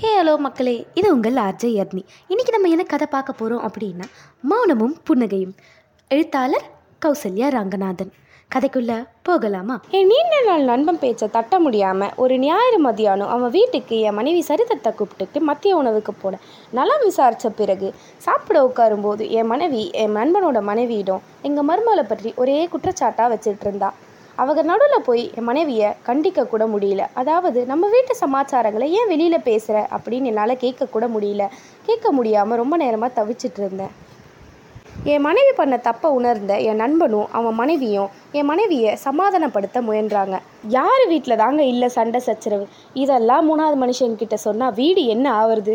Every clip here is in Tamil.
ஹே ஹலோ மக்களே இது உங்கள் ஆர்ஜே யர்னி இன்றைக்கி நம்ம என்ன கதை பார்க்க போகிறோம் அப்படின்னா மௌனமும் புன்னகையும். எழுத்தாளர் கௌசல்யா ரங்கநாதன். கதைக்குள்ளே போகலாமா? என் நீண்ட நாள் நண்பன் பேச்சை தட்ட முடியாமல் ஒரு ஞாயிறு மதியானம் அவன் வீட்டுக்கு என் மனைவி சரிதத்தை கூப்பிட்டுட்டு மத்திய உணவுக்கு போனேன் நலம் விசாரித்த பிறகு சாப்பிட உட்காரும்போது என் மனைவி என் நண்பனோட மனைவியிடம் எங்கள் மருமகளை பற்றி ஒரே குற்றச்சாட்டாக வச்சுட்டு இருந்தா. அவங்க நடுவில் போய் என் மனைவியை கண்டிக்க கூட முடியல. அதாவது நம்ம வீட்டு சமாச்சாரங்களை ஏன் வெளியில் பேசுகிற அப்படின்னு என்னால் கேட்க கூட முடியல. கேட்க முடியாமல் ரொம்ப நேரமாக தவிச்சிட்டு இருந்தேன். என் மனைவி பண்ண தப்பை உணர்ந்த என் நண்பனும் அவன் மனைவியும் என் மனைவியை சமாதானப்படுத்த முயன்றாங்க. யார் வீட்டில் தாங்க இல்லை சண்டை சச்சரவு? இதெல்லாம் மூணாவது மனுஷன்கிட்ட சொன்னால் வீடு என்ன ஆவறது?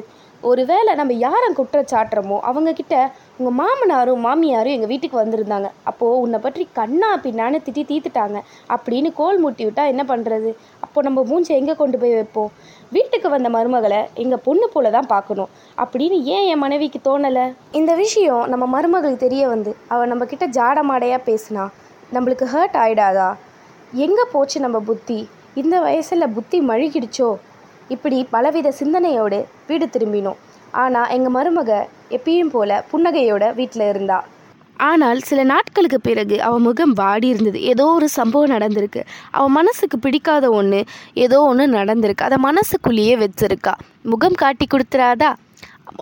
ஒருவேளை நம்ம யாரை குற்றச்சாட்டுறோமோ அவங்கக்கிட்ட உங்கள் மாமனாரும் மாமியாரும் எங்கள் வீட்டுக்கு வந்திருந்தாங்க. அப்போது உன்னை பற்றி கண்ணா பின்னான்னு திட்டி தீத்துட்டாங்க. அப்படின்னு கோல் மூட்டி விட்டால் என்ன பண்ணுறது அப்போ நம்ம மூஞ்சை எங்கே கொண்டு போய் வைப்போம்? வீட்டுக்கு வந்த மருமகளை எங்கள் பொண்ணு போல தான் பார்க்கணும். அப்படின்னு ஏன் என் மனைவிக்கு தோணலை? இந்த விஷயம் நம்ம மருமகளுக்கு தெரிய வந்து அவள் நம்மக்கிட்ட ஜாடமாடையாக பேசினா நம்மளுக்கு ஹர்ட் ஆகிடாதா எங்கே போச்சு நம்ம புத்தி? இந்த வயசில் புத்தி மழுகிடுச்சோ? இப்படி பலவித சிந்தனையோடு வீடு திரும்பினோம். ஆனால் எங்கள் மருமக எப்பயும் போல புன்னகையோட வீட்டில் இருந்தாள் ஆனால் சில நாட்களுக்கு பிறகு அவன் முகம் வாடி இருந்தது. ஏதோ ஒரு சம்பவம் நடந்திருக்கு. அவன் மனசுக்கு பிடிக்காத ஒன்று ஏதோ ஒன்று நடந்திருக்கு. அதை மனசுக்குள்ளேயே வச்சிருக்கா. முகம் காட்டி கொடுத்துறாதா?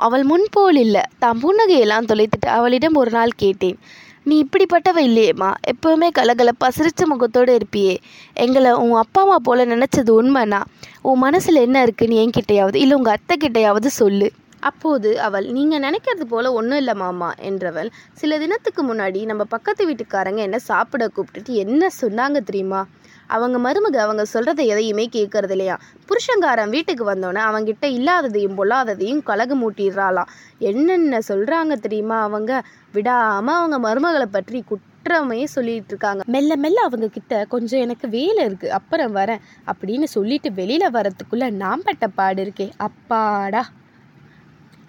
அவள் முன்போல் இல்லை. தான் புன்னகையெல்லாம் தொலைத்துட்டு அவளிடம் ஒரு நாள் கேட்டேன். நீ இப்படிப்பட்டவ இல்லையேம்மா. எப்போவுமே கலகலப்பாக சிரிச்ச முகத்தோடு இருப்பியே. எங்களை உன் அப்பா அம்மா போல நினச்சது உண்மைனா? உன் மனசில் என்ன இருக்குன்னு என்கிட்டையாவது இல்லை உங்கள் அத்தை கிட்டையாவது சொல்லு. அப்போது அவள் நீங்கள் நினைக்கிறது போல ஒன்றும் இல்லை மாமா என்றவள் சில தினத்துக்கு முன்னாடி நம்ம பக்கத்து வீட்டுக்காரங்க என்ன சாப்பிட கூப்பிட்டுட்டு என்ன சொன்னாங்க தெரியுமா? அவங்க மருமக அவங்க சொல்கிறத எதையுமே கேட்கறது இல்லையா? புருஷங்காரன் வீட்டுக்கு வந்தோன்னே அவங்கிட்ட இல்லாததையும் பொல்லாததையும் கலகு மூட்டிடுறாளாம். என்னென்ன சொல்கிறாங்க தெரியுமா அவங்க? விடாமல் அவங்க மருமகளை பற்றி குற்றமே சொல்லிட்டு இருக்காங்க. மெல்ல மெல்ல அவங்க கிட்ட கொஞ்சம் எனக்கு வேலை இருக்குது அப்புறம் வரேன் அப்படின்னு சொல்லிட்டு வெளியில் வரத்துக்குள்ளே நான் பட்ட பாடு இருக்கே அப்பாடா.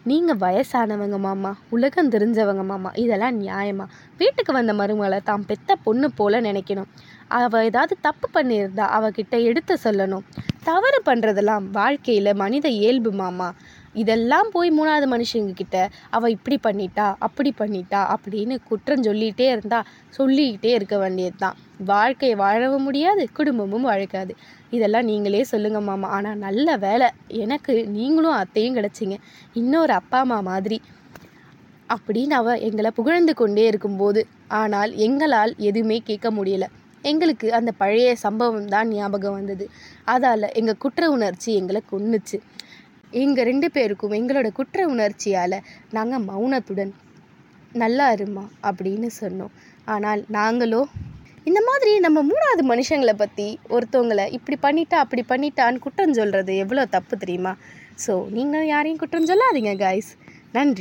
நீங்கள் வயசானவங்க மாமா உலகம் தெரிஞ்சவங்க மாமா இதெல்லாம் நியாயமா? வீட்டுக்கு வந்த மருமகளை தாம் பெத்த பொண்ணு போல நினைக்கணும். அவள் ஏதாவது தப்பு பண்ணியிருந்தா அவகிட்ட எடுத்து சொல்லணும். தவறு பண்ணுறதெல்லாம் வாழ்க்கையில் மனித இயல்பு மாமா. இதெல்லாம் போய் மூணாவது மனுஷங்கக்கிட்ட அவள் இப்படி பண்ணிட்டா அப்படி பண்ணிட்டா அப்படின்னு குற்றம் சொல்லிகிட்டே இருந்தா சொல்லிக்கிட்டே இருக்க வேண்டியது தான் வாழ்க்கையை வாழவும் முடியாது குடும்பமும் வாழ்க்காது. இதெல்லாம் நீங்களே சொல்லுங்க மாமா. ஆனால் நல்ல வேலை. எனக்கு நீங்களும் அத்தையும் கிடச்சிங்க. இன்னொரு அப்பா அம்மா மாதிரி. அப்படின்னு அவள் எங்களை புகழ்ந்து கொண்டே இருக்கும்போது ஆனால் எங்களால் எதுவுமே கேட்க முடியல. எங்களுக்கு அந்த பழைய சம்பவம் தான் ஞாபகம் வந்தது. அதால் எங்கள் குற்ற உணர்ச்சி எங்களை கொன்னுச்சு. எங்கள் ரெண்டு பேருக்கும் எங்களோட குற்ற உணர்ச்சியால் நாங்கள் மௌனத்துடன் நல்லா இருமா அப்படின்னு சொன்னோம். ஆனால் நாங்களோ இந்த மாதிரி நம்ம மூணாவது மனுஷங்களை பற்றி ஒருத்தவங்களை இப்படி பண்ணிட்டா அப்படி பண்ணிட்டான்னு குற்றம் சொல்கிறது எவ்வளோ தப்பு தெரியுமா? ஸோ நீங்கள் யாரையும் குற்றம் சொல்லாதீங்க காய்ஸ் நன்றி.